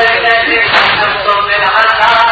الذين أحبوا من عذاب